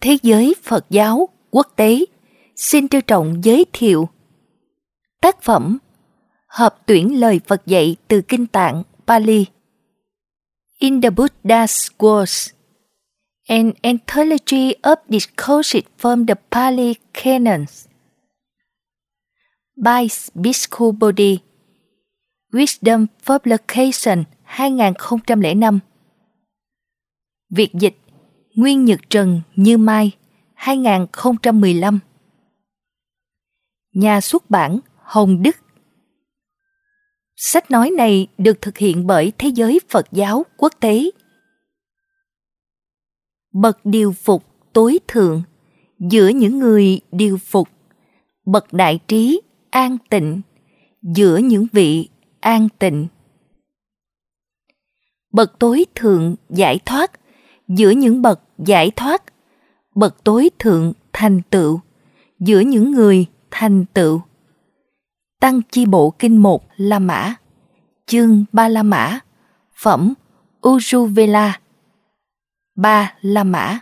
Thế giới Phật giáo quốc tế. Xin trân trọng giới thiệu Tác phẩm Hợp tuyển lời Phật dạy từ Kinh Tạng, Pali. In the Buddha's Words, An Anthology of Discourses from the Pali Canons. By Bhikkhu Bodhi. Wisdom Publication 2005 Việt dịch Nguyên Nhật Trần Như Mai 2015 Nhà xuất bản Hồng Đức. Sách nói này được thực hiện bởi Thế giới Phật giáo quốc tế. Bậc điều phục tối thượng. Giữa những người điều phục, bậc đại trí an tịnh. Giữa những vị an tịnh. Bậc tối thượng giải thoát giữa những bậc giải thoát, bậc tối thượng thành tựu giữa những người thành tựu. Tăng chi bộ kinh một La Mã Chương Ba La Mã Phẩm Ujuvela Ba La Mã